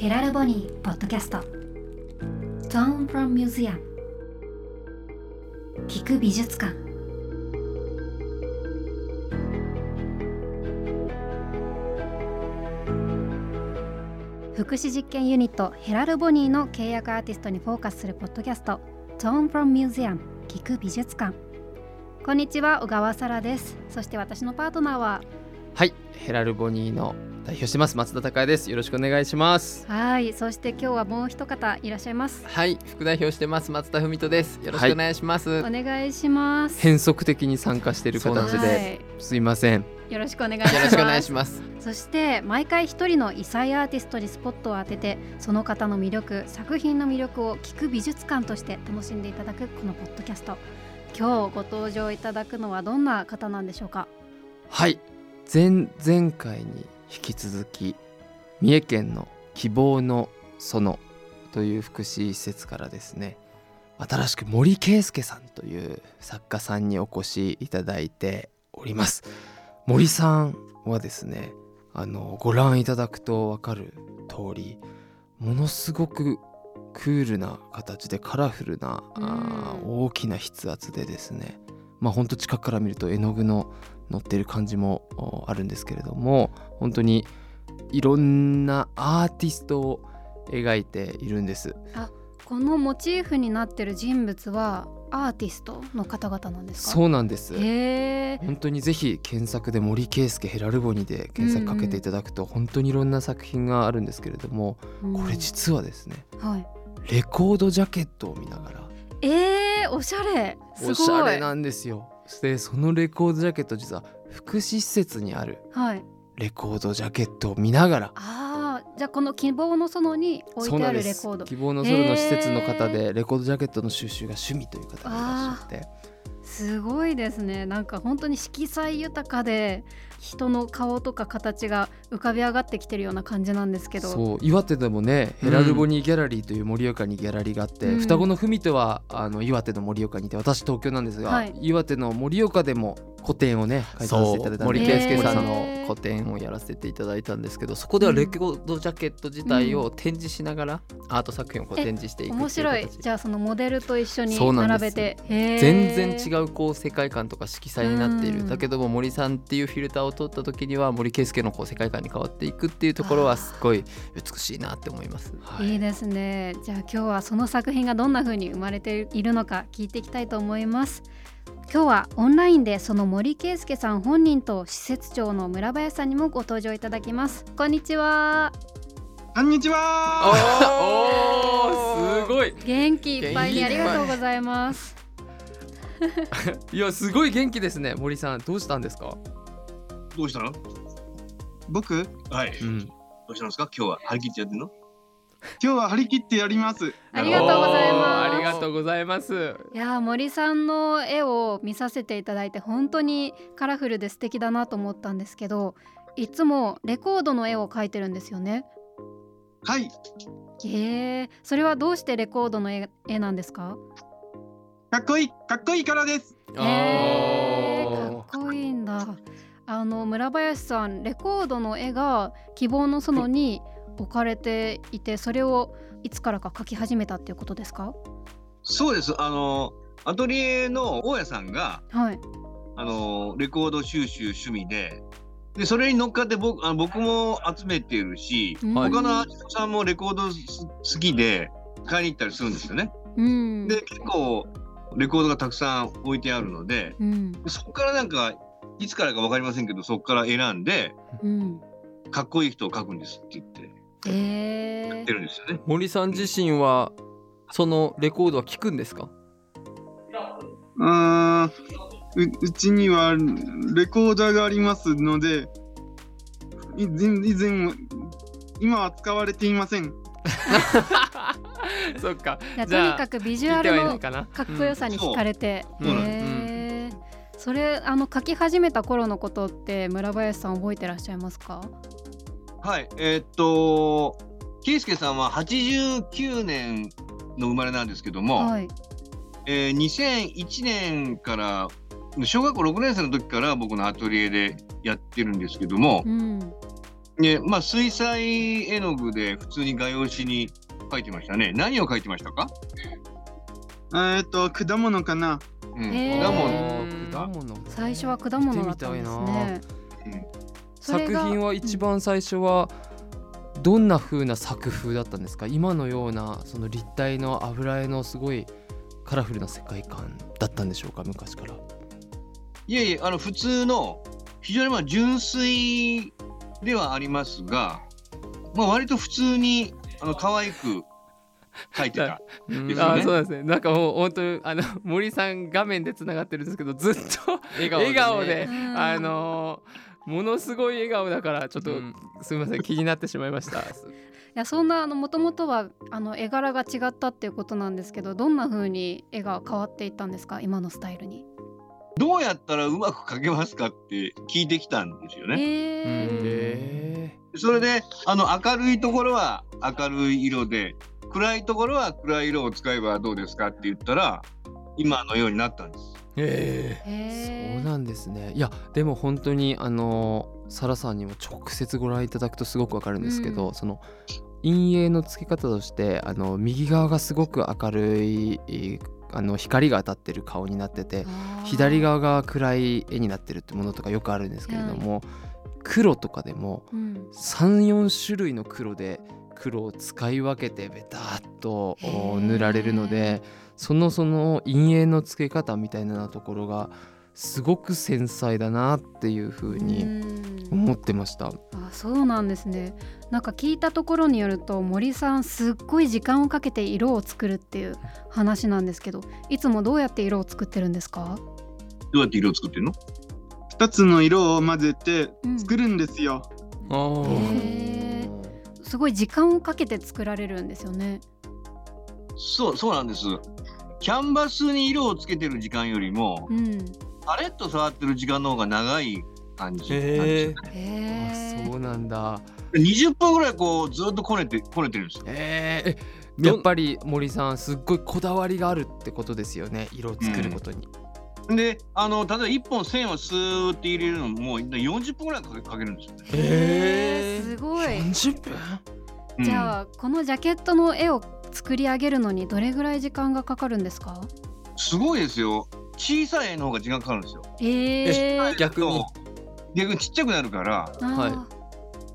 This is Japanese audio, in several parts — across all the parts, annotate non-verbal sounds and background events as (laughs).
ヘラルボニーポッドキャスト。Tone from Museum 聞く美術館。福祉実験ユニットヘラルボニーの契約アーティストにフォーカスするポッドキャスト。Tone from Museum 聞く美術館。こんにちは小川沙羅です。そして私のパートナーは？はいヘラルボニーの代表してます。松田孝也です。よろしくお願いします。はい。そして今日はもう一方いらっしゃいます。はい。副代表してます。松田文人です。よろしくお願いします、お願いします。変則的に参加している形はでい。すいません。よろしくお願いします。よろしくお願いします。そして毎回一人の異彩アーティストにスポットを当ててその方の魅力作品の魅力を聞く美術館として楽しんでいただくこのポッドキャスト。今日ご登場いただくのはどんな方なんでしょうか？はい。前々回に引き続き三重県の希望の園という福祉施設からですね新しく森圭介さんという作家さんにお越しいただいております。森さんはですねあのご覧いただくと分かる通りものすごくクールな形でカラフルな、あー大きな筆圧でですねまあほんと近くから見ると絵の具の乗ってる感じもおあるんですけれども本当にいろんなアーティストを描いているんです。このモチーフになってる人物はアーティストの方々なんですか？そうなんです。本当にぜひ検索で森圭介ヘラルボニで検索かけていただくと本当にいろんな作品があるんですけれどもこれ実はですねはい。レコードジャケットを見ながらえー、おしゃれ。すごい。おしゃれなんですよ。でそのレコードジャケット実は福祉施設にある。はい。レコードジャケットを見ながら。あーじゃあこの希望の園に置いてあるレコード。希望のソロの施設の方でレコードジャケットの収集が趣味という方がいらっしゃってすごいですね。なんか本当に色彩豊かで人の顔とか形が浮かび上がってきてるような感じなんですけど。そう岩手でもねヘラルボニーギャラリーという盛岡にギャラリーがあって、うん。双子の文とはあの岩手の盛岡にいて私東京なんですが、はい。岩手の盛岡でも個展をね開催させそていただいた森圭介さんの個展をやらせていただいたんですけどそこではレコードジャケット自体を展示しながらアート作品をこうえ展示していくっていう面白い。形じゃあそのモデルと一緒に並べて。全然違うこう世界観とか色彩になっていうん。るだけども森さんっていうフィルターを通った時には森圭介のこう世界観に変わっていくっていうところはすごい美しいなって思います。はい。いいですね。じゃあ今日はその作品がどんな風に生まれているのか聞いていきたいと思います今日はオンラインでその森圭介さん本人と施設長の村林さんにもご登場いただきますこんにちはこんにちは。おーすごい元気いっぱいにありがとうございますいやすごい元気ですね森さんどうしたんですか、どうしたの？僕、はい。どうん、うしたんですか？今日は張り切ってやってんの？(laughs) 今日は張り切ってやります。ありがとうございます。ありがとうございます。いやー森さんの絵を見させていただいて本当にカラフルで素敵だなと思ったんですけどいつもレコードの絵を描いてるんですよね？はい。えー、それはどうしてレコードの絵絵なんですか？かっこいい、かっこいいからです。えー、おー。かっこいいんだ。あの村林さんレコードの絵が希望の園に置かれていてそれをいつからか描き始めたっていうことですか？そうです。あのアトリエの大家さんがはいあのレコード収集趣味で。でそれに乗っかって僕あの僕も集めてるし、うん他のアーティストさんもレコードす好きで買いに行ったりするんですよね。うんで結構レコードがたくさん置いてあるので、うんそこからなんかいつからか分かりませんけどそこから選んでうんかっこいい人を描くんですってやってるんですよね。森さん自身はそのレコードは聞くんですか？うーん。ううちにはレコーダーがありますので以前以前今は使われていません。(laughs) そっか。いやじゃあとにかくビジュアルのかっこよさに惹かれて、うんそう。なん。ですへー。それあの書き始めた頃のことって村林さん覚えてらっしゃいますか？はい、えーっと、圭介さんは89年の生まれなんですけども、はいえー2001年から、小学校6年生の時から僕のアトリエでやってるんですけども、うんね、まあ水彩絵の具で普通に画用紙に描いてましたね。何を描いてましたか？えっと、果物かな。うん、へー果物。最初は果物だったんですね。それが作品は一番最初はどんな風な作風だったんですか？今のようなその立体の油絵のすごいカラフルな世界観だったんでしょうか？昔から。いえいえ、あの普通の非常にまあ純粋ではありますが、まあ割と普通にあの可愛く描いてた。(laughs) ですよね。あそうですね。なんかもう本当にあの森さん画面でつながってるんですけどずっと笑笑顔でうん。あのものすごい笑顔だからちょっと、うん。すみません気になってしまいました。(laughs) いやそんなあの元々はあの絵柄が違ったっていうことなんですけどどんな風に絵が変わっていったんですか？今のスタイルに。どうやったらうまく描けますかって聞いてきたんですよね。えー。へそれであの明るいところは明るい色で暗いところは暗い色を使えばどうですかって言ったら今のようになったんです。えそうなんですね。いやでも本当にあのサラさんにも直接ご覧いただくとすごくわかるんですけど、うん。その陰影の付け方としてあの右側がすごく明るいあの光が当たってる顔になってて左側が暗い絵になってるってものとかよくあるんですけれども、黒とかでもうん。34種類の黒で黒を使い分けてベターっと塗られるのでそのその陰影の付け方みたいなところがすごく繊細だなっていうふうにうん思ってました。あそうなんですねなんか聞いたところによると森さんすっごい時間をかけて色を作るっていう話なんですけどいつもどうやって色を作ってるんですか、どうやって色を作ってるの？二つの色を混ぜてうん作るんですよ。あーへすごい時間をかけて作られるんですよね。そうそうなんです。キャンバスに色をつけてる時間よりもうん、パレット触ってる時間の方が長い感じなんですよへねえ。そうなんだ。20分ぐらいこうずっとこねてこねてるんですよ。えやっぱり森さんすっごいこだわりがあるってことですよね色を作ることに。であの例えば1本線をスーって入れるのももう40分ぐらいかけかけるんですよね。へーすごい。40分？うんじゃあこのジャケットの絵を作り上げるのにどれぐらい時間がかかるんですか？すごいですよ。小さい絵の方が時間かかるんですよ。えー、逆に？逆にちっちゃくなるからは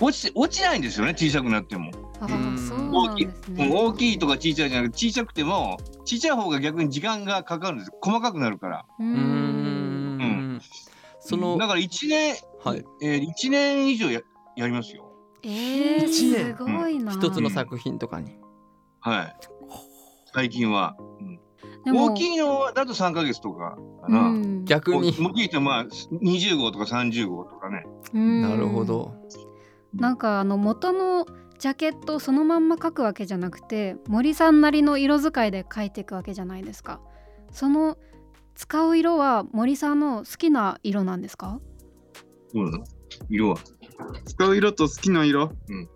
落ちて落ちないんですよね小さくなっても。あうんーそうなんですね。大きいとか小さいじゃなくて小さくても小さい方が逆に時間がかかるんです細かくなるから。ううーんんそのだから1年、はいえー、1年以上ややりますよ。えー、一年すごいな。一つの作品とかにはい。最近は。でも大きいのだと3ヶ月とかかな。うん逆に大きい人はまあ20号とか30号とかね。うんなるほどなんかあの元のジャケットをそのまんま描くわけじゃなくて森さんなりの色使いで描いていくわけじゃないですかその使う色は森さんの好きな色なんですか？うん。色は。使う色と好きな色？うん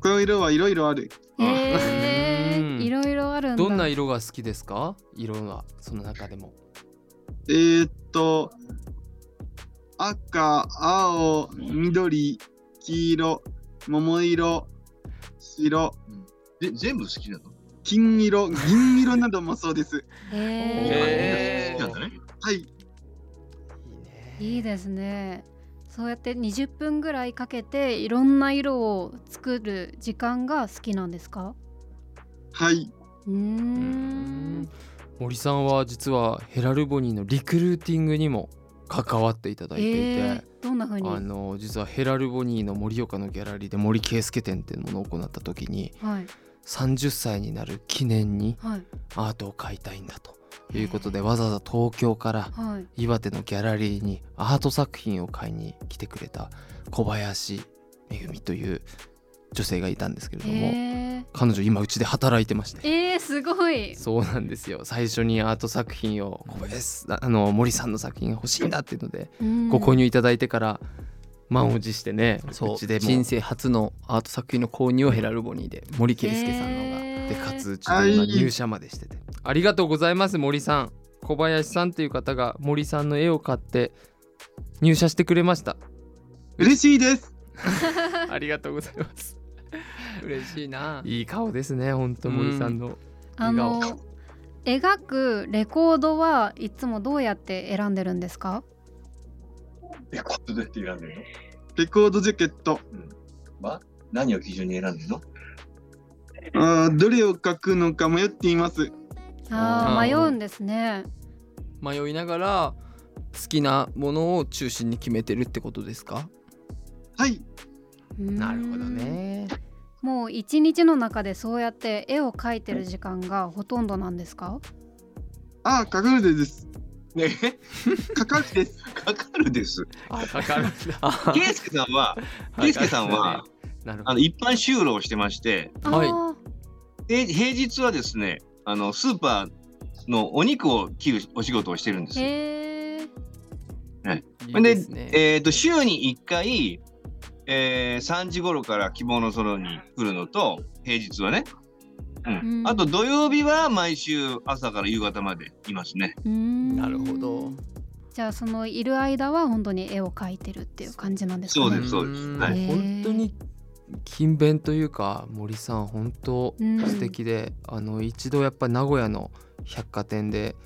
使う色はいろいろある。えいろいろあるんだ。どんな色が好きですか？色がその中でも。えー、っと、赤、青、緑、黄色、桃色、白、で全部好きなの？金色、銀色などもそうです。へへー。好きなんだね。はい。いいですねそうやって20分ぐらいかけていろんな色を作る時間が好きなんですか？はい。うーん。森さんは実はヘラルボニーのリクルーティングにも関わっていただいていて、えー、どんな風に？あの実はヘラルボニーの盛岡のギャラリーで森圭介展っていうものを行った時にはい。30歳になる記念にはい。アートを買いたいんだということでわざわざ東京からはい。岩手のギャラリーにアート作品を買いに来てくれた小林めぐみという女性がいたんですけれども、え彼女今うちで働いてまして。ー、えー、すごい。そうなんですよ。最初にアート作品を小林あの森さんの作品が欲しいんだっていうのでうん。ご購入いただいてから満を持してねそう。うちでも。人生初のアート作品の購入をヘラルボニーで森圭介さんのが、でかつうちで今入社までしてて。ありがとうございます森さん。小林さんという方が森さんの絵を買って入社してくれました。嬉しいです。(laughs) ありがとうございます。嬉しいな。いい顔ですね本当森さんのあの描くレコードはいつもどうやって選んでるんですか？レコードどうやって選んでるの？レコードジャケット。は何を基準に選んでるの？あーどれを書くのか迷っています。あー迷うんですね迷いながら好きなものを中心に決めてるってことですか？はい。なるほどねもう一日の中でそうやって絵を描いてる時間がほとんどなんですか？あー、かかるです。ね？(laughs) かかるです。かかるです。あかかるケイスケさんは、ケイスケさんは、なるほど。あの一般就労をしてまして、はい。平日はですね、あのスーパーのお肉を切るお仕事をしてるんですーよ。へー。い。いでえっ、と週に1回、えー、3時頃から希望の園に来るのと平日はね、うん。うん。あと土曜日は毎週朝から夕方までいますね。うーん。なるほど。じゃあそのいる間は本当に絵を描いてるっていう感じなんですかね。そうですそうです。んはい。本当に勤勉というか森さん本当うん。素敵で、あの一度やっぱ名古屋の百貨店で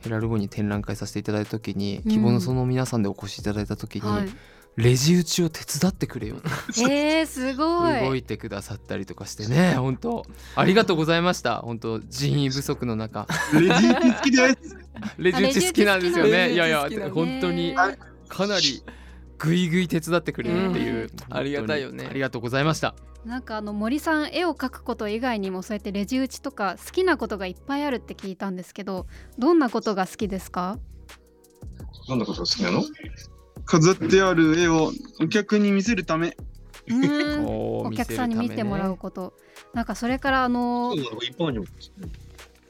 ヘラルゴに展覧会させていただいた時に、うん。希望のその皆さんでお越しいただいた時に、はい。レジ打ちを手伝ってくれよと (laughs) えー、すごい。動いてくださったりとかしてね本当。ありがとうございました。本当人員不足の中。レジ打ち好きです。(laughs) レジ打ち好きなんですよね。いやいや本当にかなりぐいぐい手伝ってくれるっていう、うん。ありがたいよね。ありがとうございました。なんかあの森さん絵を描くこと以外にもそうやってレジ打ちとか好きなことがいっぱいあるって聞いたんですけどどんなことが好きですか？どんなことが好きなの？飾ってある絵をお客に見せるため。(laughs) お客さんに見てもらうこと、なんかそれからあの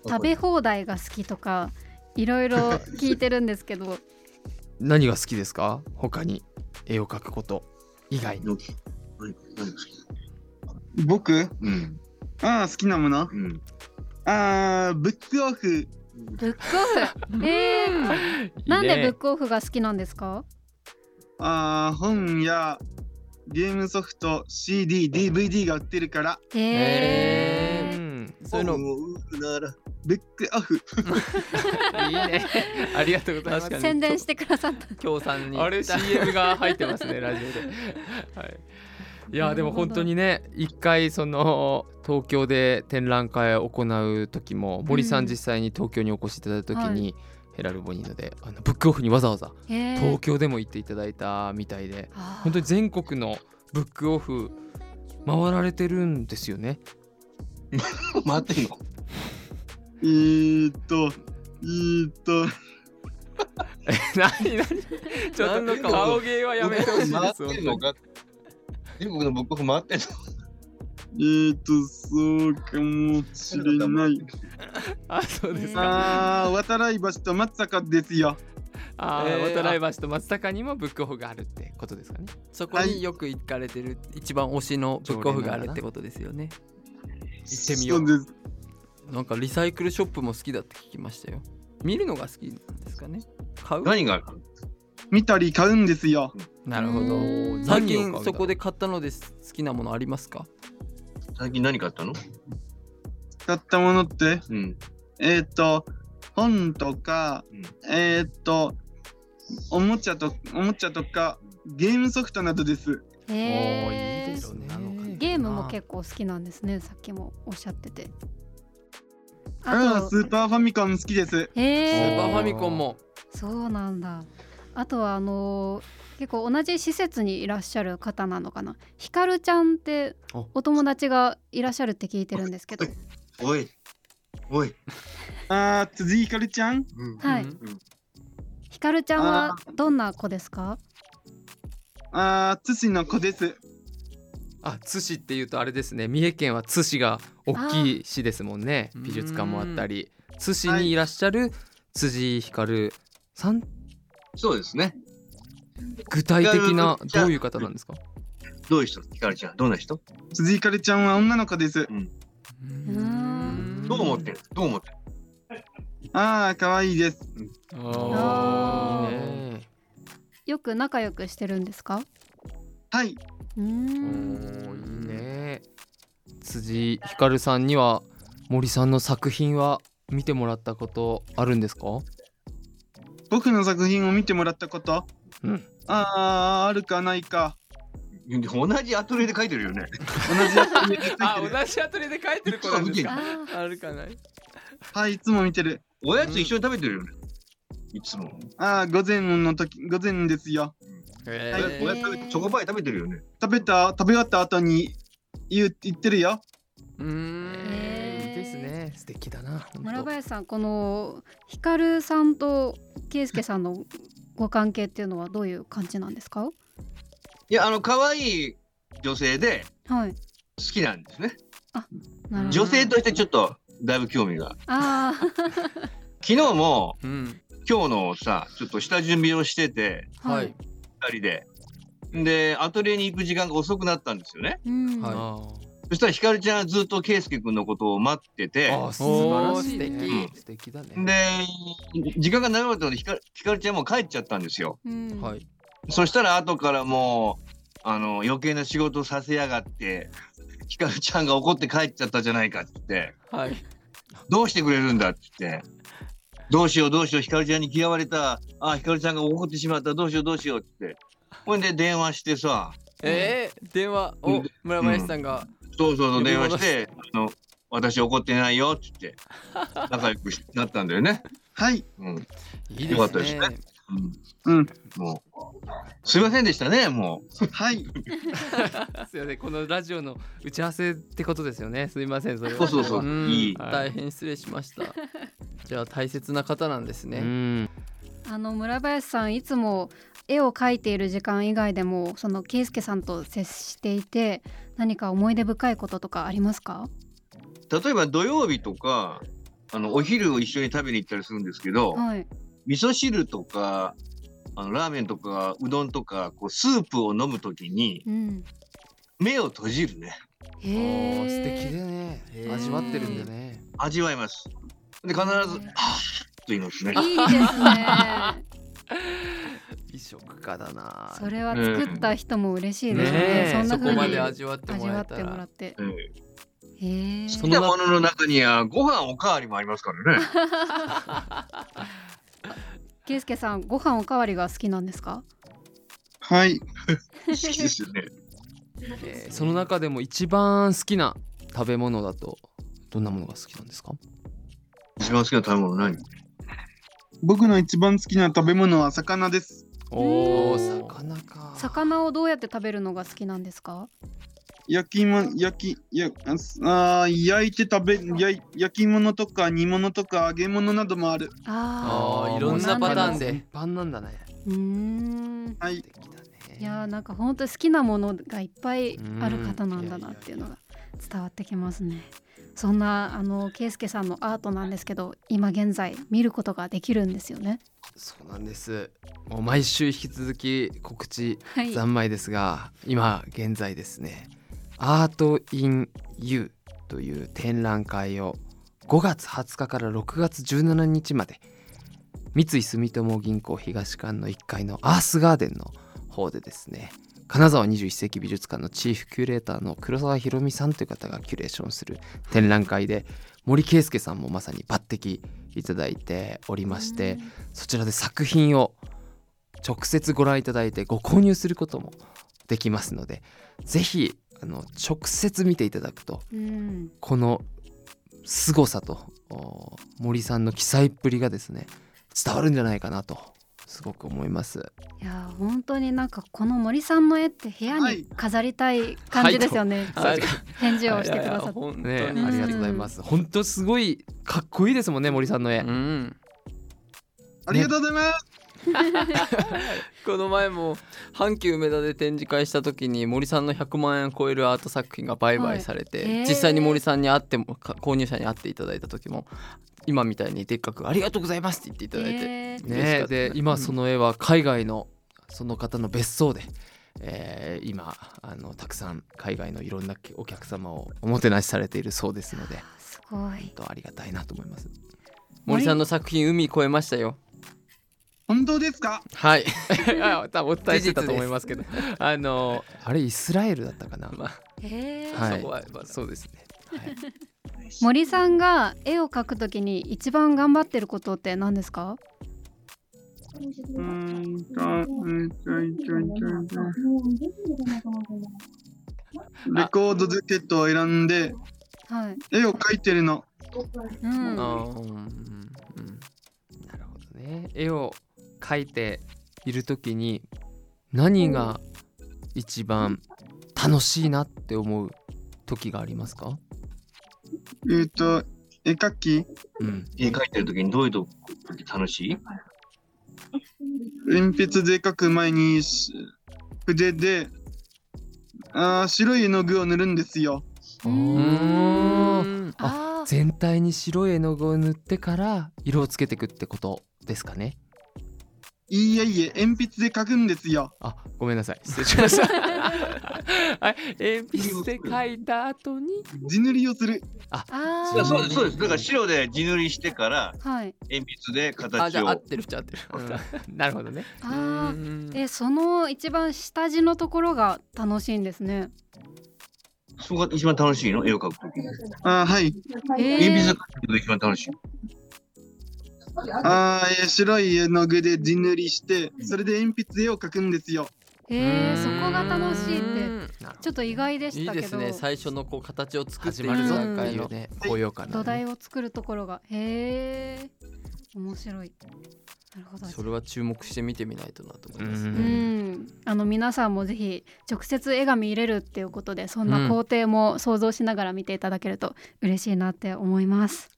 食べ放題が好きとかいろいろ聞いてるんですけど何が好きですか？他に。絵を描くこと。以外に。何何何が好き？僕？うん。ああ、好きなもの？うん。ああ、ブックオフ。ブックオフ？(laughs) えー、なんでブックオフが好きなんですか？ああ、本やゲームソフト、CD、DVD が売ってるから、へえへー。うんそういうの。ならブックオフ。いいね。(laughs) ありがとうございます。宣伝してくださった。協賛に。あれ CM が入ってますね (laughs) ラジオで。はい。いやでも本当にね一回その東京で展覧会を行う時も森さうんん実際に東京にお越しいただいた時はに、ヘラルボニーノであのブックオフにわざわざ東京でも行っていただいたみたいで本当に全国のブックオフ回られてるんですよね。(laughs) 待ってんの？えーっと、えーっと、え何何？ちょっと顔？顔芸はやめてほしい回ですってんのか？全国のブックオフ回ってんの？えーっと、そうかもしれない。(laughs) あそうですか。ああ、渡来橋と松坂ですよ。あえーー渡来橋と松坂にもブックオフがあるってことですかね。そこによく行かれてる一番推しのブックオフがあるってことですよね行ってみよう。そうです。なんかリサイクルショップも好きだって聞きましたよ。見るのが好きなんですかね。買う？何がある？見たり買うんですよ。なるほど。うん。最近そこで買ったので好きなものありますか？最近何買ったの？買ったものって、うん。えーっと、本とか、うん。えーっと、おもちゃと、おもちゃとか、ゲームソフトなどです。おー。へーいいですねゲームも結構好きなんですねさっきもおっしゃってて。ああ、あとスーパーファミコン好きです。スへえーパーファミコンも。そうなんだ。あとはあのー結構同じ施設にいらっしゃる方なのかな。ひかるちゃんっておお友達がいらっしゃるって聞いてるんですけど。おい。おい。(laughs) ああ、辻井ひかるちゃん？はい。うんひかるちゃんはどんな子ですか？ああ、津市の子です。あ津市っていうとあれですね。三重県は津市が大きい市ですもんね。美術館もあったり。津市にいらっしゃる辻ひかるさん。そうですね。具体的などういう方なんですか？どういう人？ひかるちゃん。どんな人？辻井ひかるちゃんは女の子です。ん。どう思ってる？どう思ってる？ああ、かわいいです。あー。いいねよく仲良くしてるんですか？はい。うんーいいね辻ひかるさんには森さんの作品は見てもらったことあるんですか？僕の作品を見てもらったこと？うんあー、あるかないか。同じアトリエで書いてるよね。同じやつ見てるあ同じアトリエで書いてる子なんですか？あるかない？はい、いつも見てる。おやつ一緒に食べてるよね。いつも。あー、午前の時、午前ですよ。えはいおやつ食べてチョコパイ食べてるよね。食べた、食べ終わった後に言う言ってるよ。うーん。いいですね。素敵だな村林さんこのひかるさんと圭介さんのご関係っていうのはどういう感じなんですか？いや、あの、可愛い女性ではい。好きなんですね。なるほど。女性としてちょっとだいぶ興味が。あ昨日もうん。今日のさ、ちょっと下準備をしてて、あはい。二人で。で、アトリエに行く時間が遅くなったんですよね。うん。はい。あそしたらひかるちゃんはずっと圭介君のことを待ってて、素晴らしいね。素素敵だね。で、時間が長かったのでひかひかるちゃんも帰っちゃったんですよ。うん。はい。そしたら後からもう、あの、余計な仕事させやがって、ひかるちゃんが怒って帰っちゃったじゃないかって言って、はい。どうしてくれるんだって言って、どうしようどうしよう、ひかるちゃんに嫌われた、あ、ひかるちゃんが怒ってしまった、どうしようどうしようって。ほんで電話してさ、えー、電話をうん。村林さんが、そうそうそう、電話戻しして、あの、私怒ってないよって。言って、仲良くなったんだよね。はい。うん。いいよかったですねうん。うん。もう、すいませんでしたね、もう。はい。(laughs) すいませんこのラジオの打ち合わせってことですよねすいませんそれはそうそうそう。うんいい。はい大変失礼しましたじゃあ大切な方なんですうね、んあの村林さんいつも絵を描いている時間以外でもその圭介さんと接していて何か思い出深いこととかありますか？例えば土曜日とか、あの、お昼を一緒に食べに行ったりするんですけど、はい味噌汁とか、あのラーメンとかうどんとかこうスープを飲むときにうん。目を閉じるね。おへー。え素敵でね。味わってるんだね。味わいます。で必ず「はぁ」と言いますね。いいですね。(laughs) 美食家だな。それは作った人も嬉しいですね。ねえ。そんな風にそこまで味わってもらってうん好きなものの中にはご飯おかわりもありますからね (laughs) (laughs) 圭介さんご飯おかわりが好きなんですか？はい。(laughs) 好きですよねえーその中でも一番好きな食べ物だとどんなものが好きなんですか？一番好きな食べ物何？僕の一番好きな食べ物は魚です。おーお魚か。魚をどうやって食べるのが好きなんですか？焼きも焼きやあー焼いて食べ焼い焼き物とか煮物とか揚げ物などもある。ああーいろんなパターンで。全般なんだね。ーうーん。はい。いやーなんか本当に好きなものがいっぱいある方なんだなっていうのが伝わってきますね。そんなあの啓輔さんのアートなんですけど今現在見ることができるんですよね。そうなんですもう毎週引き続き告知三昧ですが今現在ですねアート・イン・ユーという展覧会を5月20日から6月17日まで三井住友銀行東館の1階のアースガーデンの方でですね金沢21世紀美術館のチーフキュレーターの黒沢博美さんという方がキュレーションする展覧会で森圭介さんもまさに抜擢いただいておりましてそちらで作品を直接ご覧いただいてご購入することもできますのでぜひあの直接見ていただくとうん。この凄さとお森さんの記載っぷりがですね伝わるんじゃないかなとすごく思います。いやー本当になんかこの森さんの絵って部屋にはい飾りたい感じですよね。はい返事をしてくださって。ね、うんありがとうございます。本当すごいかっこいいですもんね森さんの絵。うんありがとうございます。(laughs) この前も阪急梅田で展示会した時に森さんの100万円を超えるアート作品が売買されて、はいへー実際に森さんに会ってもか購入者に会っていただいた時も今みたいにでっかく「ありがとうございます」って言っていただいて、えー。ねで今その絵は海外のその方の別荘で、えー今あのたくさん海外のいろんなお客様をおもてなしされているそうですのです本ごい。当ありがたいなと思います。森さんの作品海越えましたよ。本当ですか？はい。(laughs) あ多分お伝えしてたと思いますけど。あのあれイスラエルだったかな、まあへー。はい。そこはまあそうですね、はい森さんが絵を描くときに一番頑張ってることって何ですか？うーん。と、うんと、いといといとレコードジャケットを選んで、はい、絵を描いてるの。うん、あうん。なるほどね。絵を描いている時に何が一番楽しいなって思う時がありますか？えっ、と、絵描き、うん。絵描いてる時にどういうとこ？楽しい？鉛筆で描く前にし筆であー白い絵の具を塗るんですよ。全体に白い絵の具を塗ってから色をつけていくってことですかねいいえいえ、鉛筆で描くんですよ。あごめんなさい。失礼しました。(laughs) はい。鉛筆で描いた後に。地塗りをする。あいやーそうです。そうです。だから白で地塗りしてからはい。鉛筆であ形を。じゃあ合ってるっちゃ合ってる。うん。(laughs) なるほどね。あー。うん。えその一番下地のところが楽しいんですね。そこが一番楽しいの？絵を描く時に。あーはい。へ鉛筆で描ーくのが一番楽しいあーえー白い絵の具で地塗りして、それで鉛筆絵を描くんですよ。へーそこが楽しいって。ちょっと意外でいしたけど。いですね。最初のこう形を作っていく始まるぞうんっていうね高揚感土のね台を作るところが。へえ面白い。なるほど。それは注目して見てみないとなと思いますううん。ん、あの皆さんもぜひ直接絵が見れるっていうことでそんな工程も想像しながら見ていただけると嬉しいなって思います。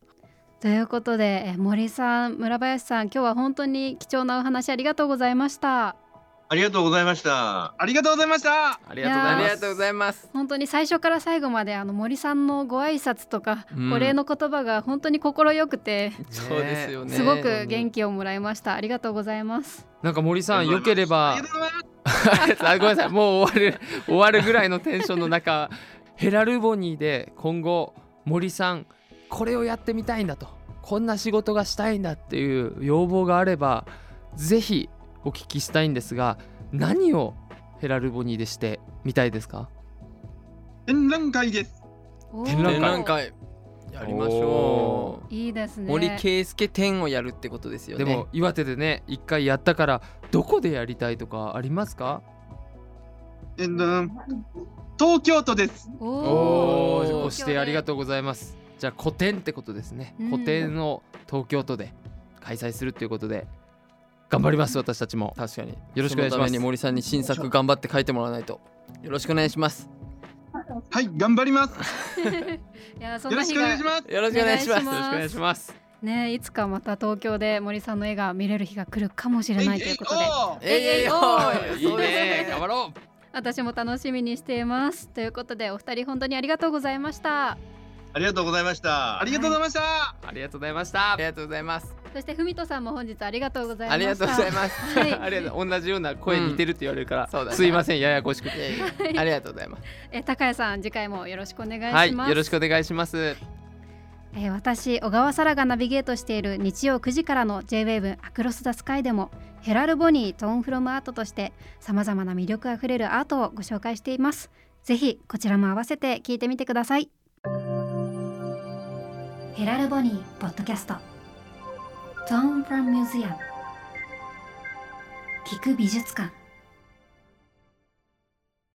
ということでえ森さん村林さん今日は本当に貴重なお話ありがとうございました。ありがとうございましたありがとうございました。ありがとうございますありがとうございます本当に最初から最後まであの森さんのご挨拶とか、うんお礼の言葉が本当に心よくて、そうですよねすごく元気をもらいました。ありがとうございます。なんか森さん良ければごめんなさいもう終わる終わるぐらいのテンションの中ヘラルボニーで今後森さんこれをやってみたいんだと。こんな仕事がしたいんだっていう要望があればぜひお聞きしたいんですが何をヘラルボニーでしてみたいですか？展覧会です。展覧会展覧会。やりましょう。いいですね。森圭介展をやるってことですよね。でも岩手でね一回やったからどこでやりたいとかありますか？えっと、東京都です。おおー。おご指定ありがととうございますじゃあ個展ってことですね、うん。個展を東京都で開催するっていうことで頑張ります私たちも。確かに。よろしくお願いします。そのために森さんに新作頑張って書いてもらわないと。よろしくお願いします。はい、頑張ります。う。(laughs) いやそんよろしくお願いします。よろしくお願いします。お願いします。よろしくお願いします。ねいつかまた東京で森さんの絵が見れる日が来るかもしれないということで。えいおいえいね頑張ろう (laughs) 私も楽しみにしています。ということでお二人本当にありがとうございましたありがとうございました。ありがとうございました。ありがとうございました。ありがとうございます。そしてふみとさんも本日ありがとうございましたありがとうございます。はい。ありがとう。同じような声似てるって言われるから、すいませんややこしくて。ありがとうございます。え高谷さん次回もよろしくお願いします、はいよろしくお願いします。えー私小川沙羅がナビゲートしている日曜9時からの J-WAVE アクロス・ザ・スカイでもヘラル・ボニートーン・フロム・アートとしてさまざまな魅力あふれるアートをご紹介しています。ぜひこちらも合わせて聞いてみてくださいヘラル・ボニーポッドキャスト。ゾーン・フロム・ミュージアム。聞く美術館。